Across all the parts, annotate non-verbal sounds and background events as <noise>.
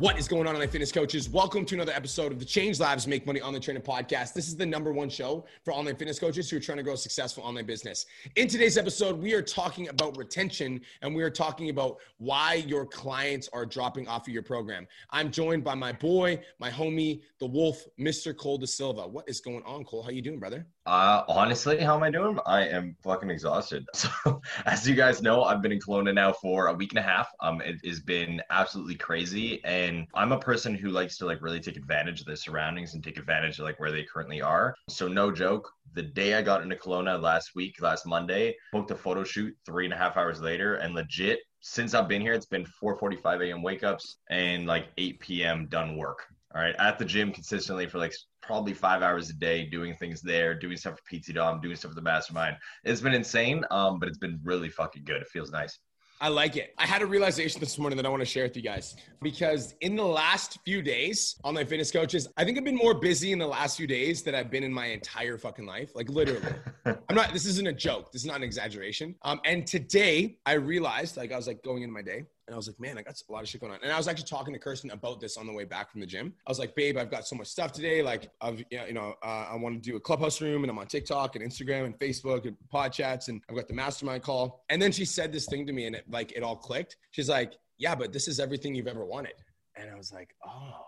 What is going on, online fitness coaches? Welcome to another episode of the Change Lives Make Money Online Trainer podcast. This is the number one show for online fitness coaches who are trying to grow a successful online business. In today's episode, we are talking about retention and we are talking about why your clients are dropping off of your program. I'm joined by my boy, my homie, the wolf, Mr. Cole De Silva. What is going on, Cole? How you doing, brother? Uh, honestly, how am I doing? I am fucking exhausted. <laughs> So, as you guys know, I've been in Kelowna now for a week and a half. Um, it has been absolutely crazy, and I'm a person who likes to like really take advantage of their surroundings and take advantage of like where they currently are. So, no joke. The day I got into Kelowna last week, last Monday, booked a photo shoot three and a half hours later, and legit, since I've been here, it's been 4:45 a.m. wake ups and like 8 p.m. done work. All right, at the gym consistently for like probably five hours a day doing things there, doing stuff for PT Dom, doing stuff for the mastermind. It's been insane, um, but it's been really fucking good. It feels nice. I like it. I had a realization this morning that I want to share with you guys because in the last few days, online fitness coaches, I think I've been more busy in the last few days than I've been in my entire fucking life. Like literally. <laughs> I'm not, this isn't a joke. This is not an exaggeration. Um, and today I realized, like, I was like going into my day and I was like, man, I got a lot of shit going on. And I was actually talking to Kirsten about this on the way back from the gym. I was like, babe, I've got so much stuff today. Like, I've, you know, uh, I want to do a clubhouse room and I'm on TikTok and Instagram and Facebook and pod chats and I've got the mastermind call. And then she said this thing to me and it like, it all clicked. She's like, yeah, but this is everything you've ever wanted. And I was like, oh.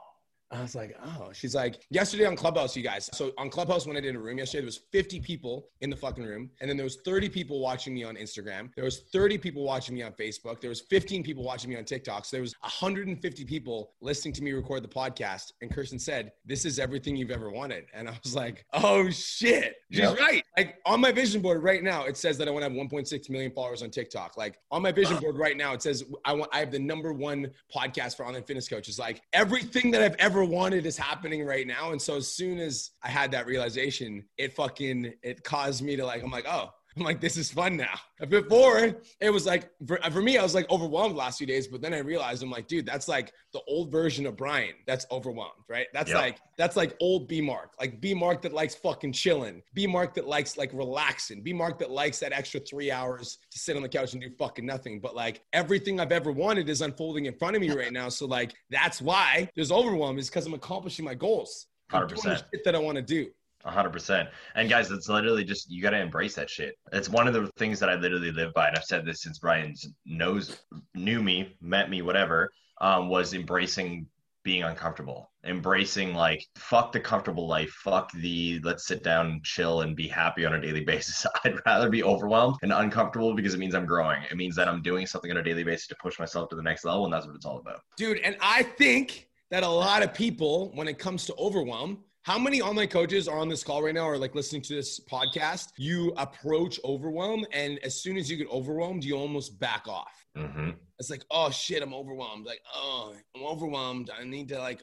I was like, oh, she's like, yesterday on Clubhouse, you guys. So on Clubhouse, when I did a room yesterday, there was 50 people in the fucking room. And then there was 30 people watching me on Instagram. There was 30 people watching me on Facebook. There was 15 people watching me on TikTok. So there was 150 people listening to me record the podcast. And Kirsten said, this is everything you've ever wanted. And I was like, oh shit. She's yep. right. Like on my vision board right now, it says that I want to have 1.6 million followers on TikTok. Like on my vision board right now, it says I want, I have the number one podcast for online fitness coaches. Like everything that I've ever wanted is happening right now. And so as soon as I had that realization, it fucking it caused me to like, I'm like, oh, I'm like, this is fun now. Before it was like for, for me, I was like overwhelmed last few days, but then I realized I'm like, dude, that's like the old version of Brian that's overwhelmed, right? That's yep. like that's like old B Mark, like B Mark that likes fucking chilling, B Mark that likes like relaxing, B Mark that likes that extra three hours to sit on the couch and do fucking nothing. But like everything I've ever wanted is unfolding in front of me right now. So like that's why there's overwhelm is because I'm accomplishing my goals. 100%. shit that I want to do hundred percent. And guys, it's literally just you got to embrace that shit. It's one of the things that I literally live by, and I've said this since Brian knows, knew me, met me, whatever. Um, was embracing being uncomfortable, embracing like fuck the comfortable life, fuck the let's sit down and chill and be happy on a daily <laughs> basis. I'd rather be overwhelmed and uncomfortable because it means I'm growing. It means that I'm doing something on a daily basis to push myself to the next level, and that's what it's all about. Dude, and I think that a lot of people, when it comes to overwhelm, how many online coaches are on this call right now or like listening to this podcast? You approach overwhelm, and as soon as you get overwhelmed, you almost back off. Mm-hmm. It's like, oh shit, I'm overwhelmed. Like, oh, I'm overwhelmed. I need to like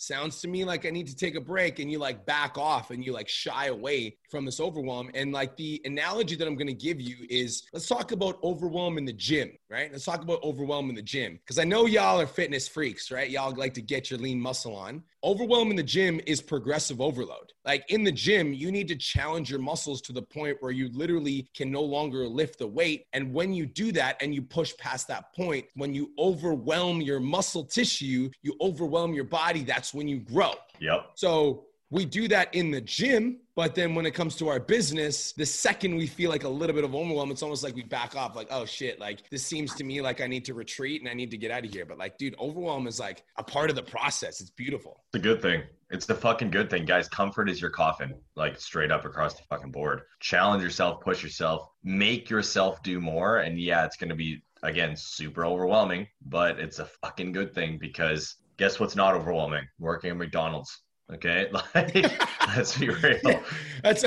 sounds to me like I need to take a break and you like back off and you like shy away from this overwhelm. And like the analogy that I'm going to give you is let's talk about overwhelm in the gym, right? Let's talk about overwhelm in the gym because I know y'all are fitness freaks, right? Y'all like to get your lean muscle on. Overwhelm in the gym is progressive overload. Like in the gym, you need to challenge your muscles to the point where you literally can no longer lift the weight. And when you do that and you push past that point, when you overwhelm your muscle tissue, you overwhelm your body. That's when you grow. Yep. So we do that in the gym, but then when it comes to our business, the second we feel like a little bit of overwhelm, it's almost like we back off, like, oh shit, like this seems to me like I need to retreat and I need to get out of here. But like, dude, overwhelm is like a part of the process. It's beautiful. It's a good thing. It's the fucking good thing, guys. Comfort is your coffin, like straight up across the fucking board. Challenge yourself, push yourself, make yourself do more. And yeah, it's going to be, again, super overwhelming, but it's a fucking good thing because guess what's not overwhelming? Working at McDonald's. Okay, <laughs> like let's be real. Yeah, <laughs> that's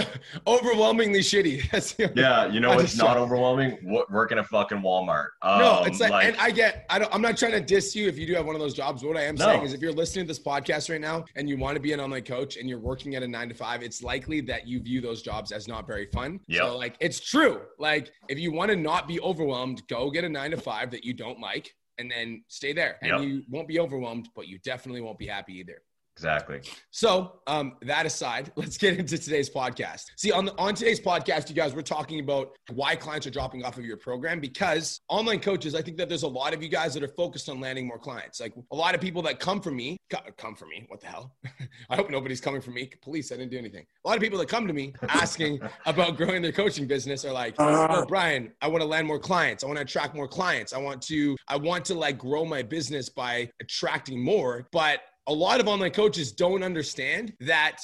overwhelmingly shitty. <laughs> That's yeah. You know it's not overwhelming? Working a fucking Walmart. Um, no, it's like, like, and I get. I don't. I'm not trying to diss you if you do have one of those jobs. What I am no. saying is, if you're listening to this podcast right now and you want to be an online coach and you're working at a nine to five, it's likely that you view those jobs as not very fun. Yeah. So like, it's true. Like, if you want to not be overwhelmed, go get a nine to five that you don't like and then stay there and yep. you won't be overwhelmed but you definitely won't be happy either Exactly. So, um, that aside, <laughs> let's get into today's podcast. See, on the, on today's podcast, you guys, we're talking about why clients are dropping off of your program because online coaches, I think that there's a lot of you guys that are focused on landing more clients. Like a lot of people that come from me, come from me. What the hell? <laughs> I hope nobody's coming from me. Police, I didn't do anything. A lot of people that come to me asking <laughs> about growing their coaching business are like, "Oh, Brian, I want to land more clients. I want to attract more clients. I want to, I want to like grow my business by attracting more, but a lot of online coaches don't understand that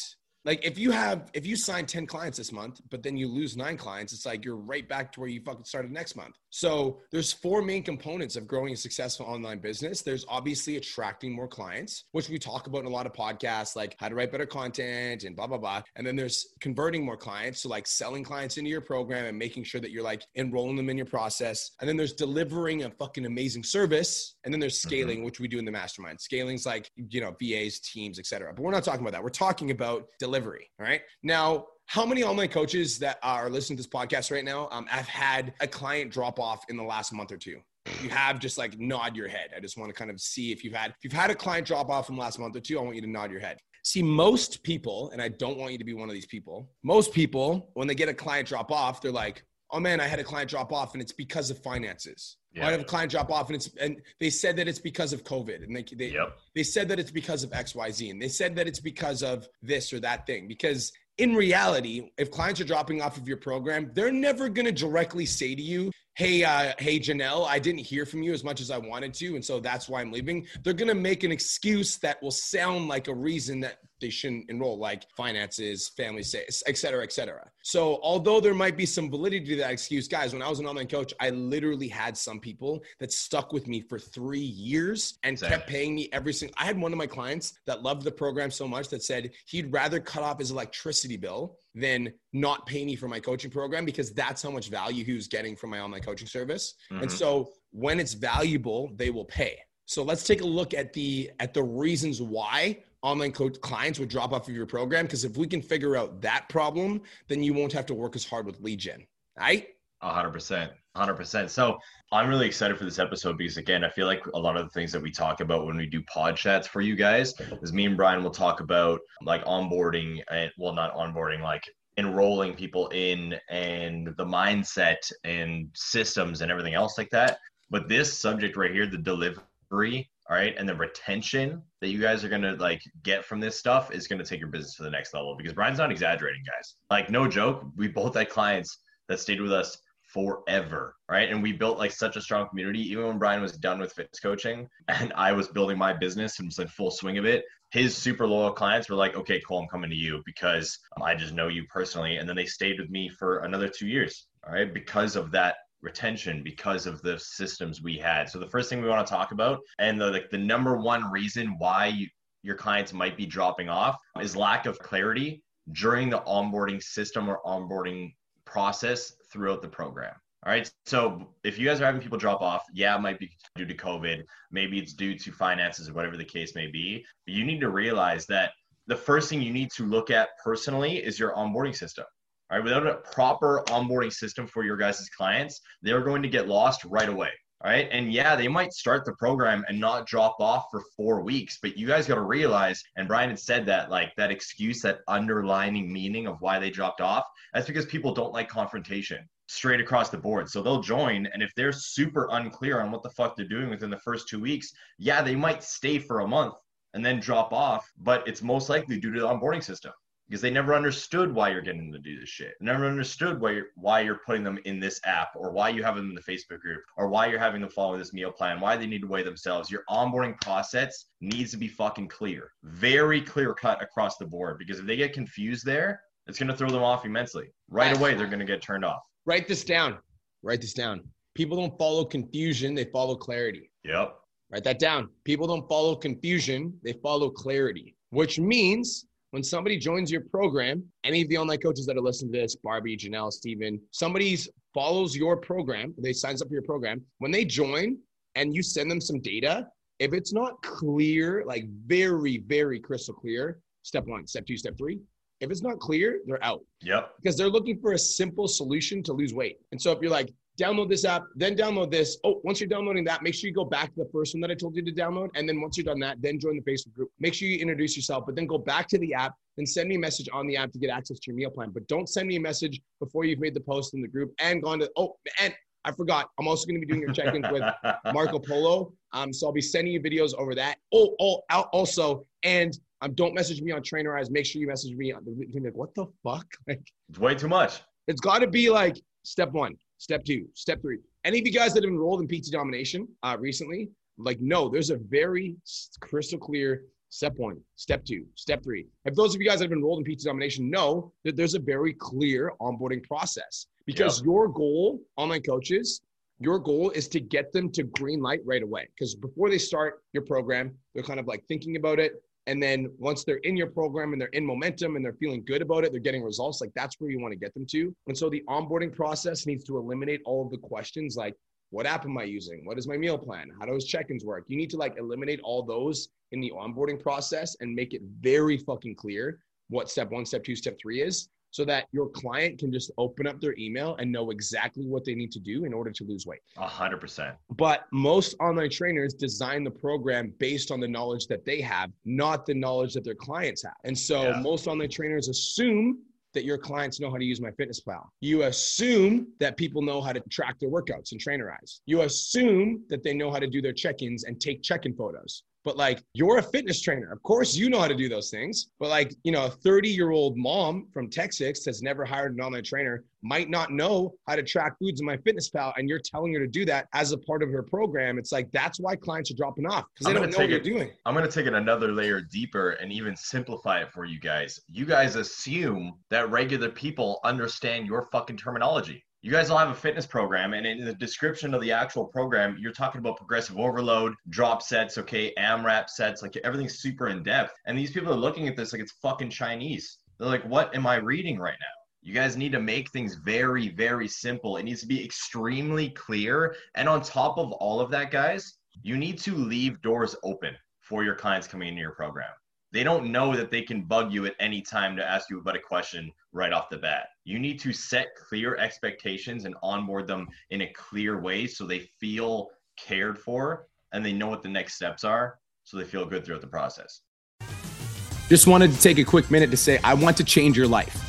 like if you have if you sign 10 clients this month but then you lose nine clients it's like you're right back to where you fucking started next month so there's four main components of growing a successful online business there's obviously attracting more clients which we talk about in a lot of podcasts like how to write better content and blah blah blah and then there's converting more clients so like selling clients into your program and making sure that you're like enrolling them in your process and then there's delivering a fucking amazing service and then there's mm-hmm. scaling mm-hmm. which we do in the mastermind scaling's like you know vas teams etc but we're not talking about that we're talking about delivery. All right. Now, how many online coaches that are listening to this podcast right now um, have had a client drop off in the last month or two? you have just like nod your head. I just want to kind of see if you've had if you've had a client drop off in the last month or two. I want you to nod your head. See, most people, and I don't want you to be one of these people. Most people, when they get a client drop off, they're like, "Oh man, I had a client drop off, and it's because of finances." Yeah. I have a client drop off, and it's and they said that it's because of COVID, and they they yep. they said that it's because of X Y Z, and they said that it's because of this or that thing. Because in reality, if clients are dropping off of your program, they're never going to directly say to you, "Hey, uh, hey, Janelle, I didn't hear from you as much as I wanted to, and so that's why I'm leaving." They're going to make an excuse that will sound like a reason that they shouldn't enroll, like finances, family, et cetera, et cetera. So, although there might be some validity to that excuse, guys, when I was an online coach, I literally had some people that stuck with me for three years and kept paying me every single. I had one of my clients that loved the program so much that said he'd rather cut off his electricity bill than not pay me for my coaching program because that's how much value he was getting from my online coaching service. Mm-hmm. And so, when it's valuable, they will pay. So let's take a look at the at the reasons why online coach clients would drop off of your program because if we can figure out that problem, then you won't have to work as hard with lead gen. Right? hundred percent. hundred percent. So I'm really excited for this episode because again, I feel like a lot of the things that we talk about when we do pod chats for you guys is me and Brian will talk about like onboarding and well, not onboarding, like enrolling people in and the mindset and systems and everything else like that. But this subject right here, the delivery all right and the retention that you guys are going to like get from this stuff is going to take your business to the next level because brian's not exaggerating guys. Like no joke we both had clients that stayed with us forever right? And we built like such a strong community even when brian was done with fitness coaching and i was building my business and was in full swing of it his super loyal clients were like okay cool i'm coming to you because i just know you personally and then they stayed with me for another two years all right? Because of that retention because of the systems we had. So the first thing we want to talk about and the like the number one reason why you, your clients might be dropping off is lack of clarity during the onboarding system or onboarding process throughout the program. All right. So if you guys are having people drop off, yeah, it might be due to COVID. Maybe it's due to finances or whatever the case may be. But you need to realize that the first thing you need to look at personally is your onboarding system. All right, without a proper onboarding system for your guys' clients, they're going to get lost right away. All right. And yeah, they might start the program and not drop off for four weeks, but you guys got to realize, and Brian had said that, like that excuse, that underlining meaning of why they dropped off, that's because people don't like confrontation straight across the board. So they'll join. And if they're super unclear on what the fuck they're doing within the first two weeks, yeah, they might stay for a month and then drop off, but it's most likely due to the onboarding system because they never understood why you're getting them to do this shit. Never understood why you're why you're putting them in this app or why you have them in the Facebook group or why you're having them follow this meal plan, why they need to weigh themselves. Your onboarding process needs to be fucking clear. Very clear cut across the board because if they get confused there, it's going to throw them off immensely. Right away they're going to get turned off. Write this down. Write this down. People don't follow confusion, they follow clarity. Yep. Write that down. People don't follow confusion, they follow clarity, which means when somebody joins your program, any of the online coaches that are listening to this, Barbie, Janelle, Steven, somebody's follows your program, they signs up for your program. When they join and you send them some data, if it's not clear, like very, very crystal clear, step one, step two, step three, if it's not clear, they're out. Yep. Because they're looking for a simple solution to lose weight. And so if you're like, download this app, then download this. Oh, once you're downloading that, make sure you go back to the first one that I told you to download. And then once you're done that, then join the Facebook group. Make sure you introduce yourself, but then go back to the app and send me a message on the app to get access to your meal plan. But don't send me a message before you've made the post in the group and gone to, oh, and I forgot. I'm also going to be doing your check-ins with <laughs> Marco Polo. Um, so I'll be sending you videos over that. Oh, oh, also, and um, don't message me on Trainerize. Make sure you message me on the like, what the fuck? <laughs> Like, it's way too much. It's got to be like step one, step two, step three. Any of you guys that have enrolled in PT Domination uh, recently, like, no, there's a very crystal clear step one, step two, step three. If those of you guys that have enrolled in PT Domination know that there's a very clear onboarding process because yep. your goal, online coaches, your goal is to get them to green light right away. Because before they start your program, they're kind of like thinking about it. And then once they're in your program and they're in momentum and they're feeling good about it, they're getting results. Like that's where you want to get them to. And so the onboarding process needs to eliminate all of the questions like, what app am I using? What is my meal plan? How does check-ins work? You need to like eliminate all those in the onboarding process and make it very fucking clear what step one, step two, step three is so that your client can just open up their email and know exactly what they need to do in order to lose weight. A hundred percent. But most online trainers design the program based on the knowledge that they have, not the knowledge that their clients have. And so yeah. most online trainers assume that your clients know how to use my fitness MyFitnessPal. You assume that people know how to track their workouts and trainerize. You assume that they know how to do their check-ins and take check-in photos. But like, you're a fitness trainer. Of course, you know how to do those things. But like, you know, a 30 year old mom from Texas that's never hired an online trainer might not know how to track foods in MyFitnessPal. And you're telling her to do that as a part of her program. It's like, that's why clients are dropping off because they don't know what you're doing. I'm going to take it another layer deeper and even simplify it for you guys. You guys assume that regular people understand your fucking terminology you guys all have a fitness program and in the description of the actual program you're talking about progressive overload drop sets okay amrap sets like everything's super in depth. And these people are looking at this like it's fucking chinese. They're like what am i reading right now? You guys need to make things very very simple. It needs to be extremely clear. And on top of all of that guys you need to leave doors open for your clients coming into your program they don't know that they can bug you at any time to ask you about a question right off the bat. You need to set clear expectations and onboard them in a clear way so they feel cared for and they know what the next steps are so they feel good throughout the process. Just wanted to take a quick minute to say, I want to change your life.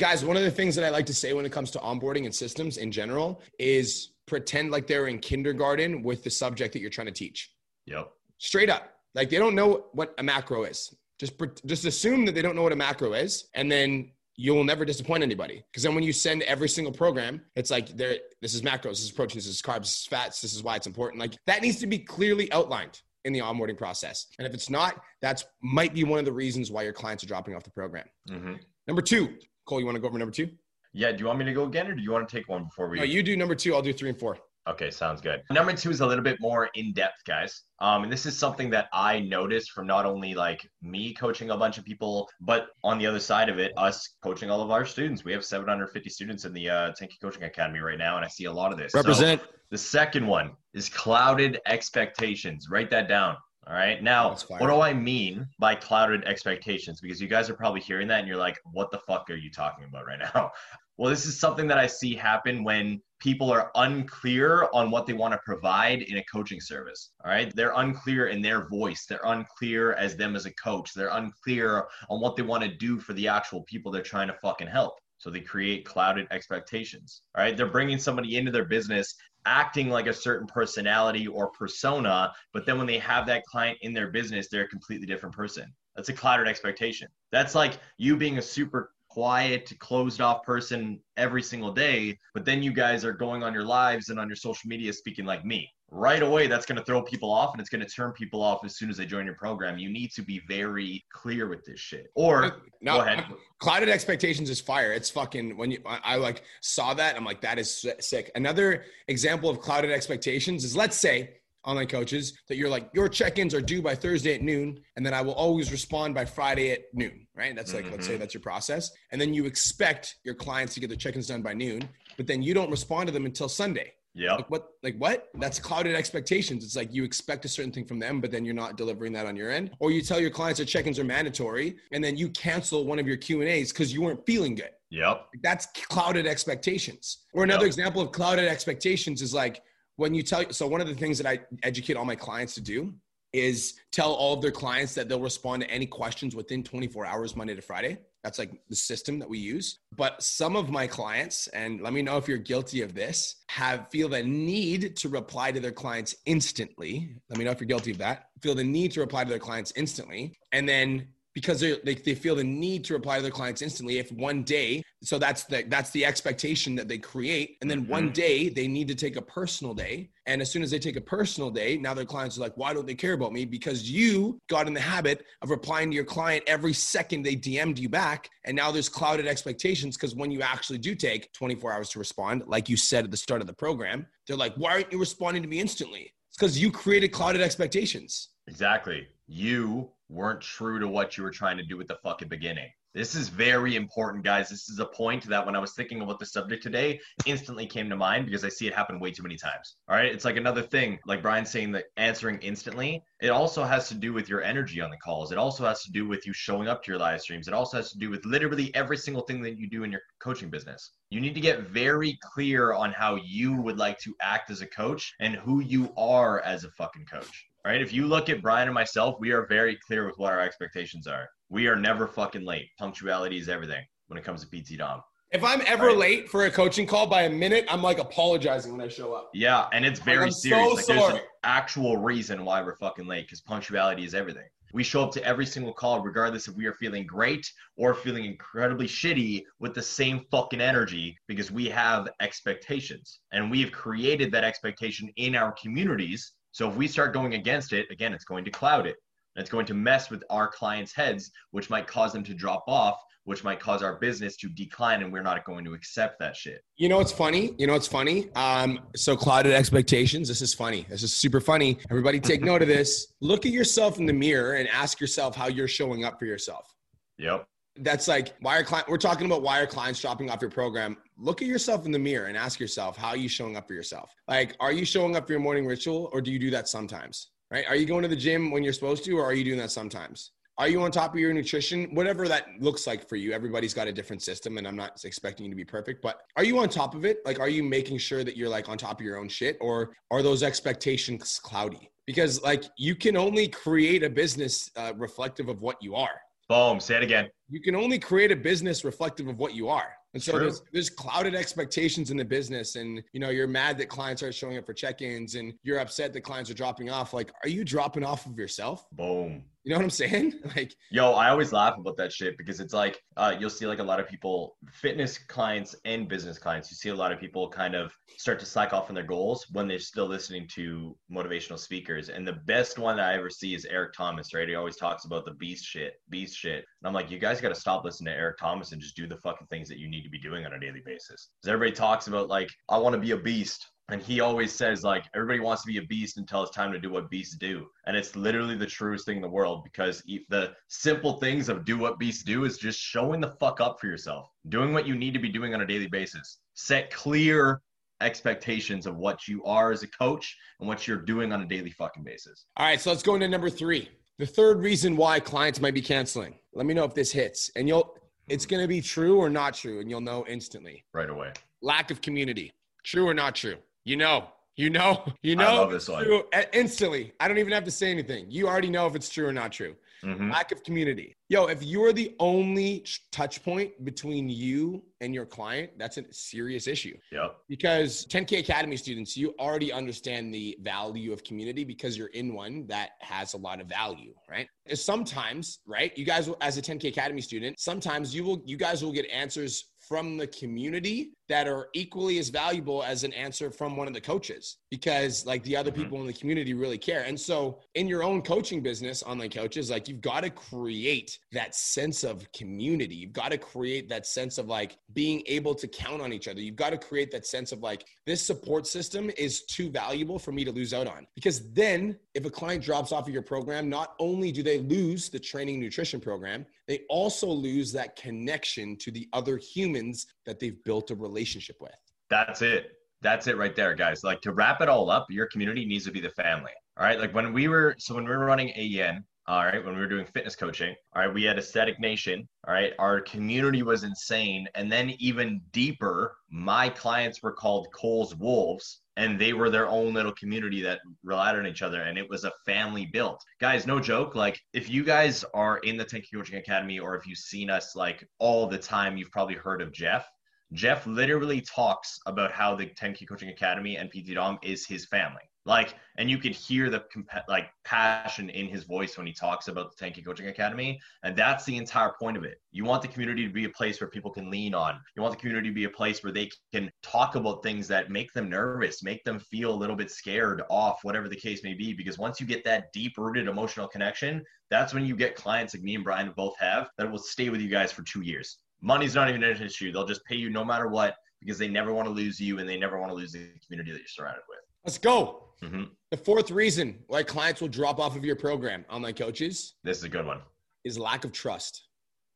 Guys, one of the things that I like to say when it comes to onboarding and systems in general is pretend like they're in kindergarten with the subject that you're trying to teach. Yep. Straight up. Like they don't know what a macro is. Just just assume that they don't know what a macro is and then you will never disappoint anybody. Because then when you send every single program, it's like there this is macros, this is proteins, this is carbs, this is fats, this is why it's important. Like that needs to be clearly outlined in the onboarding process. And if it's not, that's might be one of the reasons why your clients are dropping off the program. Mm-hmm. Number two, Cole, you want to go over number two? Yeah. Do you want me to go again, or do you want to take one before we? No, you do number two. I'll do three and four. Okay, sounds good. Number two is a little bit more in depth, guys. Um, and this is something that I noticed from not only like me coaching a bunch of people, but on the other side of it, us coaching all of our students. We have 750 students in the uh, 10K Coaching Academy right now, and I see a lot of this. Represent. So the second one is clouded expectations. Write that down. All right. Now, what do I mean by clouded expectations? Because you guys are probably hearing that and you're like, what the fuck are you talking about right now? <laughs> Well, this is something that I see happen when people are unclear on what they want to provide in a coaching service. All right. They're unclear in their voice. They're unclear as them as a coach. They're unclear on what they want to do for the actual people they're trying to fucking help. So they create clouded expectations. Right. They're bringing somebody into their business acting like a certain personality or persona, but then when they have that client in their business, they're a completely different person. That's a clouded expectation. That's like you being a super quiet, closed off person every single day, but then you guys are going on your lives and on your social media speaking like me. Right away, that's going to throw people off and it's going to turn people off as soon as they join your program. You need to be very clear with this shit. Or no, go ahead. Uh, clouded expectations is fire. It's fucking when you I, I like saw that I'm like that is sick. Another example of clouded expectations is let's say online coaches that you're like your check-ins are due by Thursday at noon and then I will always respond by Friday at noon, right? That's like mm-hmm. let's say mm-hmm. that's your process. And then you expect your clients to get their check-ins done by noon, but then you don't respond to them until Sunday. Yeah. Like what like what? That's clouded expectations. It's like you expect a certain thing from them, but then you're not delivering that on your end. Or you tell your clients that check-ins are mandatory and then you cancel one of your Q&As because you weren't feeling good. Yep. That's clouded expectations. Or another yep. example of clouded expectations is like when you tell so one of the things that i educate all my clients to do is tell all of their clients that they'll respond to any questions within 24 hours monday to friday. That's like the system that we use. But some of my clients and let me know if you're guilty of this have feel the need to reply to their clients instantly. Let me know if you're guilty of that. Feel the need to reply to their clients instantly. And then because they they feel the need to reply to their clients instantly if one day so that's the that's the expectation that they create. And then one mm-hmm. day they need to take a personal day. And as soon as they take a personal day now their clients are like why don't they care about me? Because you got in the habit of replying to your client every second they dm'd you back. And now there's clouded expectations because when you actually do take 24 hours to respond like you said at the start of the program they're like why aren't you responding to me instantly? It's because you created clouded expectations. Exactly. You weren't true to what you were trying to do at the fucking beginning. This is very important, guys. This is a point that when I was thinking about the subject today, instantly came to mind because I see it happen way too many times. All right. It's like another thing, like Brian saying that answering instantly, it also has to do with your energy on the calls. It also has to do with you showing up to your live streams. It also has to do with literally every single thing that you do in your coaching business. You need to get very clear on how you would like to act as a coach and who you are as a fucking coach right? If you look at Brian and myself, we are very clear with what our expectations are. We are never fucking late. Punctuality is everything when it comes to PT Dom. If I'm ever right? late for a coaching call by a minute, I'm like apologizing when I show up. Yeah, and it's very like, serious. So like there's an actual reason why we're fucking late because punctuality is everything. We show up to every single call, regardless if we are feeling great or feeling incredibly shitty, with the same fucking energy because we have expectations. And we've created that expectation in our communities so if we start going against it, again, it's going to cloud it. And it's going to mess with our clients' heads, which might cause them to drop off, which might cause our business to decline, and we're not going to accept that shit. You know what's funny? You know what's funny? Um, so clouded expectations. This is funny. This is super funny. Everybody take <laughs> note of this. Look at yourself in the mirror and ask yourself how you're showing up for yourself. Yep that's like why are client we're talking about why are clients dropping off your program. Look at yourself in the mirror and ask yourself how are you showing up for yourself? Like are you showing up for your morning ritual or do you do that sometimes right? Are you going to the gym when you're supposed to or are you doing that sometimes? Are you on top of your nutrition? Whatever that looks like for you everybody's got a different system and i'm not expecting you to be perfect but are you on top of it? Like are you making sure that you're like on top of your own shit or are those expectations cloudy? Because like you can only create a business uh, reflective of what you are Boom. Say it again. You can only create a business reflective of what you are. And so there's, there's clouded expectations in the business. And, you know, you're mad that clients aren't showing up for check-ins and you're upset that clients are dropping off. Like, are you dropping off of yourself? Boom. You know what I'm saying? <laughs> Like, yo, I always laugh about that shit because it's like uh, you'll see like a lot of people, fitness clients and business clients. You see a lot of people kind of start to slack off on their goals when they're still listening to motivational speakers. And the best one that I ever see is Eric Thomas. Right? He always talks about the beast shit, beast shit. And I'm like, you guys got to stop listening to Eric Thomas and just do the fucking things that you need to be doing on a daily basis. Because everybody talks about like, I want to be a beast and he always says like everybody wants to be a beast until it's time to do what beasts do. And it's literally the truest thing in the world because the simple things of do what beasts do is just showing the fuck up for yourself doing what you need to be doing on a daily basis. Set clear expectations of what you are as a coach and what you're doing on a daily fucking basis. All right so let's go into number three. The third reason why clients might be canceling. Let me know if this hits and you'll it's going to be true or not true and you'll know instantly. Right away. Lack of community. True or not true you know, you know, <laughs> you know. I love this one. True, instantly. I don't even have to say anything. You already know if it's true or not true. Mhm. Lack of community. Yo, if you're the only touch point between you and your client, that's a serious issue Yep. because 10K Academy students, you already understand the value of community because you're in one that has a lot of value, right? Sometimes, right? You guys, will, as a 10K Academy student, sometimes you will, you guys will get answers from the community that are equally as valuable as an answer from one of the coaches because like the other Mhm. people in the community really care. And so in your own coaching business, online coaches, like you've got to create that sense of community. You've got to create that sense of like being able to count on each other. You've got to create that sense of like this support system is too valuable for me to lose out on. Because then if a client drops off of your program, not only do they lose the training nutrition program, they also lose that connection to the other humans that they've built a relationship with. That's it. That's it right there, guys. Like to wrap it all up, your community needs to be the family. All right. Like when we were, so when we were running AEN, all right, when we were doing fitness coaching, all right, we had Aesthetic Nation. All right. Our community was insane. And then even deeper, my clients were called Cole's Wolves. And they were their own little community that relied on each other. And it was a family built. Guys, no joke. Like, if you guys are in the 10K Coaching Academy or if you've seen us like all the time, you've probably heard of Jeff. Jeff literally talks about how the 10K Coaching Academy and PT Dom is his family. Like, and you can hear the like passion in his voice when he talks about the 10K Coaching Academy, and that's the entire point of it. You want the community to be a place where people can lean on. You want the community to be a place where they can talk about things that make them nervous, make them feel a little bit scared off, whatever the case may be. Because once you get that deep-rooted emotional connection, that's when you get clients like me and Brian both have that will stay with you guys for two years money's not even an issue. They'll just pay you no matter what because they never want to lose you and they never want to lose the community that you're surrounded with. Let's go. hmm The fourth reason why clients will drop off of your program, online coaches, This is a good one. is lack of trust.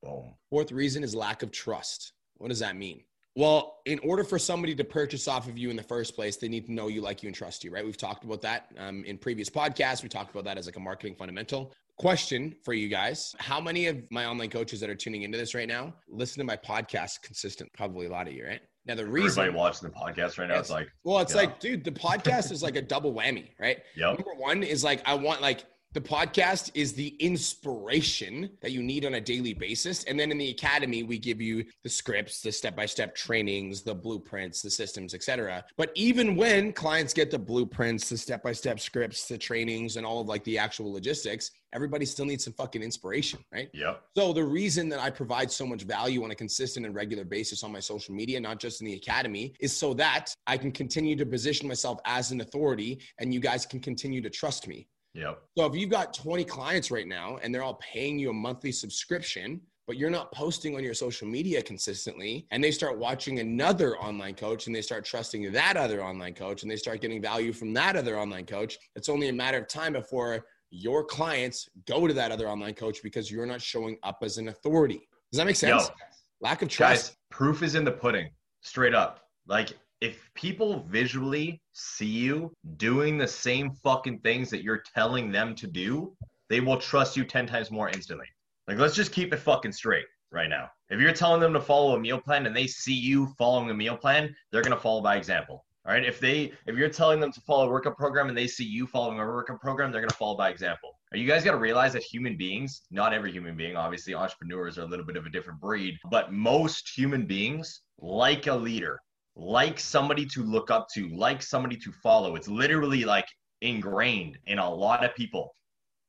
Boom. Fourth reason is lack of trust. What does that mean? Well, in order for somebody to purchase off of you in the first place, they need to know you, like you, and trust you, right? We've talked about that um, in previous podcasts. We talked about that as like a marketing fundamental. Question for you guys How many of my online coaches that are tuning into this right now listen to my podcast consistent? Probably a lot of you, right? Now, the reason, Everybody watching the podcast right now, it's like, well, it's Yeah. like, dude, the podcast is like a double whammy, right? <laughs> yep, Number one is like I want like the podcast is the inspiration that you need on a daily basis. And then in the academy, we give you the scripts, the step-by-step trainings, the blueprints, the systems, etc. But even when clients get the blueprints, the step-by-step scripts, the trainings, and all of like the actual logistics, everybody still needs some fucking inspiration, right? yep, So the reason that I provide so much value on a consistent and regular basis on my social media, not just in the academy, is so that I can continue to position myself as an authority and you guys can continue to trust me. Yep, So if you've got 20 clients right now and they're all paying you a monthly subscription, but you're not posting on your social media consistently, and they start watching another online coach and they start trusting that other online coach and they start getting value from that other online coach, it's only a matter of time before your clients go to that other online coach because you're not showing up as an authority. Does that make sense? Yo. Lack of trust. guys. Proof is in the pudding. Straight up. Like, if people visually see you doing the same fucking things that you're telling them to do, they will trust you 10 times more instantly. Like, let's just keep it fucking straight right now. If you're telling them to follow a meal plan and they see you following a meal plan, they're going to follow by example. All right. If they, if you're telling them to follow a workout program and they see you following a workout program, they're going to follow by example. You guys got to realize that human beings, not every human being, obviously entrepreneurs are a little bit of a different breed, but most human beings like a leader, like somebody to look up to, like somebody to follow. It's literally like ingrained in a lot of people.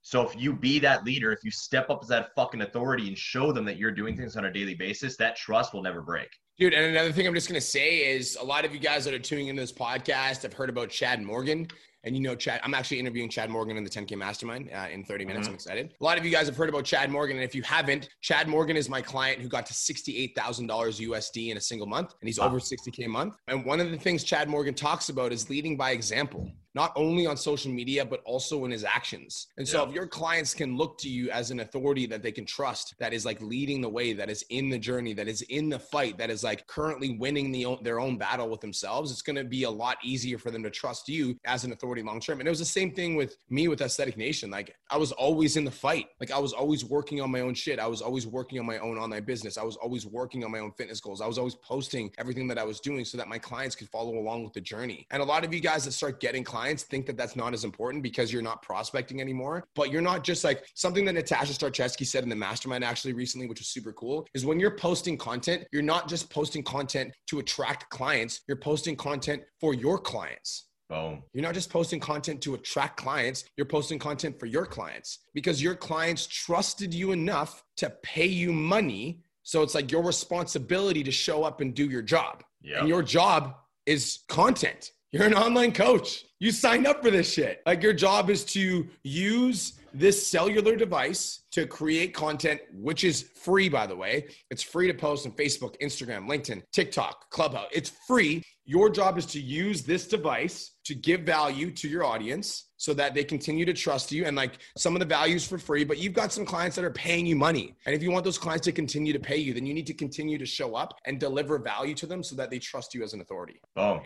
So if you be that leader, if you step up as that fucking authority and show them that you're doing things on a daily basis, that trust will never break. Dude, and another thing I'm just gonna say is a lot of you guys that are tuning in this podcast have heard about Chad Morgan. And you know, Chad, I'm actually interviewing Chad Morgan in the 10K Mastermind uh, in 30 minutes. Mhm. I'm excited. A lot of you guys have heard about Chad Morgan. And if you haven't, Chad Morgan is my client who got to $68,000 USD in a single month. And he's Wow. over 60K a month. And one of the things Chad Morgan talks about is leading by example, not only on social media, but also in his actions. And so Yeah. if your clients can look to you as an authority that they can trust, that is like leading the way, that is in the journey, that is in the fight, that is like currently winning the, their own battle with themselves, it's going to be a lot easier for them to trust you as an authority long term. And it was the same thing with me with Aesthetic Nation. Like I was always in the fight. Like I was always working on my own shit. I was always working on my own online business. I was always working on my own fitness goals. I was always posting everything that I was doing so that my clients could follow along with the journey. And a lot of you guys that start getting clients clients think that that's not as important because you're not prospecting anymore. But you're not just like something that Natasha Starcheski said in the mastermind actually recently, which was super cool, is when you're posting content, you're not just posting content to attract clients, you're posting content for your clients. Boom. You're not just posting content to attract clients, you're posting content for your clients because your clients trusted you enough to pay you money. So it's like your responsibility to show up and do your job. Yep. And your job is content. You're an online coach. You signed up for this shit. Like your job is to use this cellular device to create content, which is free, by the way. It's free to post on Facebook, Instagram, LinkedIn, TikTok, Clubhouse. It's free. Your job is to use this device to give value to your audience so that they continue to trust you. And like some of the values for free, but you've got some clients that are paying you money. And if you want those clients to continue to pay you, then you need to continue to show up and deliver value to them so that they trust you as an authority. Boom.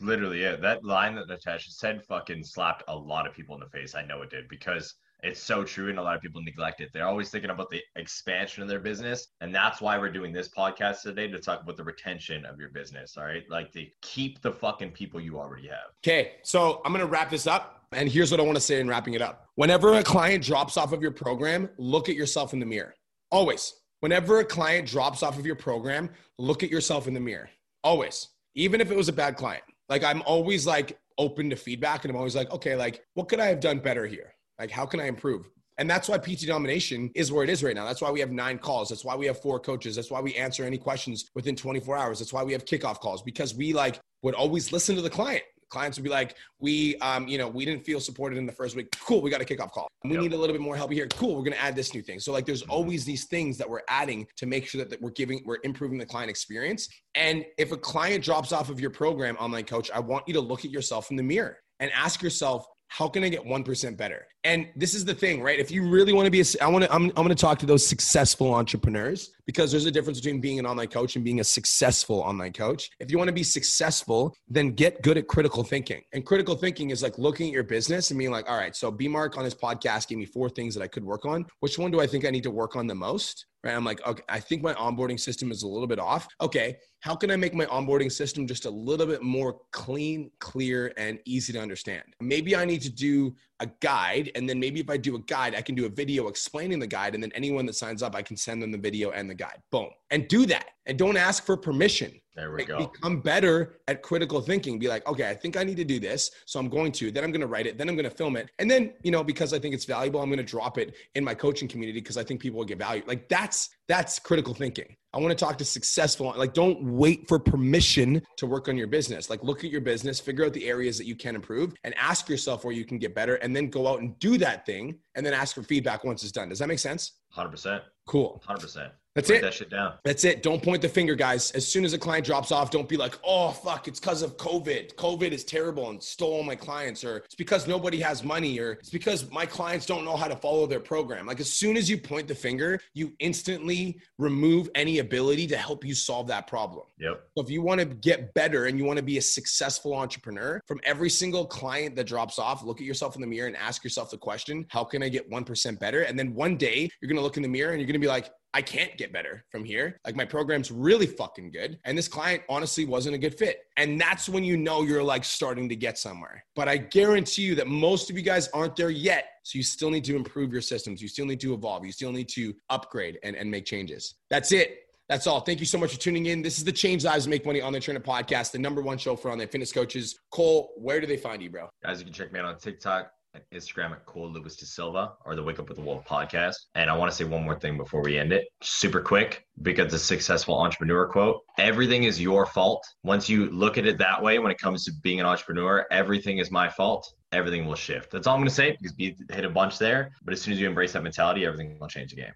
Literally, yeah. That line that Natasha said fucking slapped a lot of people in the face. I know it did because it's so true and a lot of people neglect it. They're always thinking about the expansion of their business. And that's why we're doing this podcast today to talk about the retention of your business. All right. Like to keep the fucking people you already have. Okay. So I'm going to wrap this up. And here's what I want to say in wrapping it up. Whenever a client drops off of your program, look at yourself in the mirror. Always. Whenever a client drops off of your program, look at yourself in the mirror. Always. Even if it was a bad client. Like I'm always like open to feedback and I'm always like, okay, like what could I have done better here? Like how can I improve? And that's why PT domination is where it is right now. That's why we have nine calls. That's why we have four coaches. That's why we answer any questions within 24 hours. That's why we have kickoff calls because we like would always listen to the client clients would be like, we, um, you know, we didn't feel supported in the first week. Cool, we got a kickoff call. We yep. need a little bit more help here. Cool, we're going to add this new thing. So like, there's mm-hmm. always these things that we're adding to make sure that, that we're giving, we're improving the client experience. And if a client drops off of your program, online coach, I want you to look at yourself in the mirror and ask yourself, how can I get 1% better? And this is the thing, right? If you really want to be a, I want to, I'm, I'm going to talk to those successful entrepreneurs because there's a difference between being an online coach and being a successful online coach. If you want to be successful, then get good at critical thinking. And critical thinking is like looking at your business and being like, all right, so B Mark on his podcast gave me four things that I could work on. Which one do I think I need to work on the most? right? I'm like, okay, I think my onboarding system is a little bit off. Okay, how can I make my onboarding system just a little bit more clean, clear, and easy to understand? Maybe I need to do a guide, and then maybe if I do a guide, I can do a video explaining the guide, and then anyone that signs up, I can send them the video and the guide. Boom. And do that. And don't ask for permission. There we like, go. Become better at critical thinking. Be like, okay, I think I need to do this. So I'm going to, then I'm going to write it, then I'm going to film it. And then, you know, because I think it's valuable, I'm going to drop it in my coaching community because I think people will get value. Like that's, that's critical thinking. I want to talk to successful, like don't wait for permission to work on your business. Like look at your business, figure out the areas that you can improve and ask yourself where you can get better and then go out and do that thing and then ask for feedback once it's done. Does that make sense? 100%. Cool. 100%. That's it. That shit down. That's it. Don't point the finger, guys. As soon as a client drops off, don't be like, "Oh fuck, it's because of COVID. COVID is terrible and stole my clients," or "It's because nobody has money," or "It's because my clients don't know how to follow their program." Like as soon as you point the finger, you instantly remove any ability to help you solve that problem. Yep. So if you want to get better and you want to be a successful entrepreneur, from every single client that drops off, look at yourself in the mirror and ask yourself the question, "How can I get one percent better?" And then one day you're gonna look in the mirror and you're gonna be like, I can't get better from here. Like my program's really fucking good. And this client honestly wasn't a good fit. And that's when you know you're like starting to get somewhere. But I guarantee you that most of you guys aren't there yet. So you still need to improve your systems. You still need to evolve. You still need to upgrade and, and make changes. That's it. That's all. Thank you so much for tuning in. This is the Change Lives Make Money Online Trainer podcast, the number one show for online fitness coaches. Cole, where do they find you, bro? Guys, you can check me out on TikTok, Instagram at Cole Lewis De Silva or the Wake Up with the Wolf podcast. And I want to say one more thing before we end it, super quick, because the successful entrepreneur quote everything is your fault. Once you look at it that way, when it comes to being an entrepreneur, everything is my fault. Everything will shift. That's all I'm going to say because you hit a bunch there. But as soon as you embrace that mentality, everything will change the game.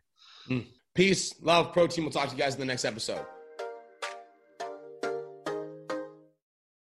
Mm. Peace, love, protein. We'll talk to you guys in the next episode.